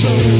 soul.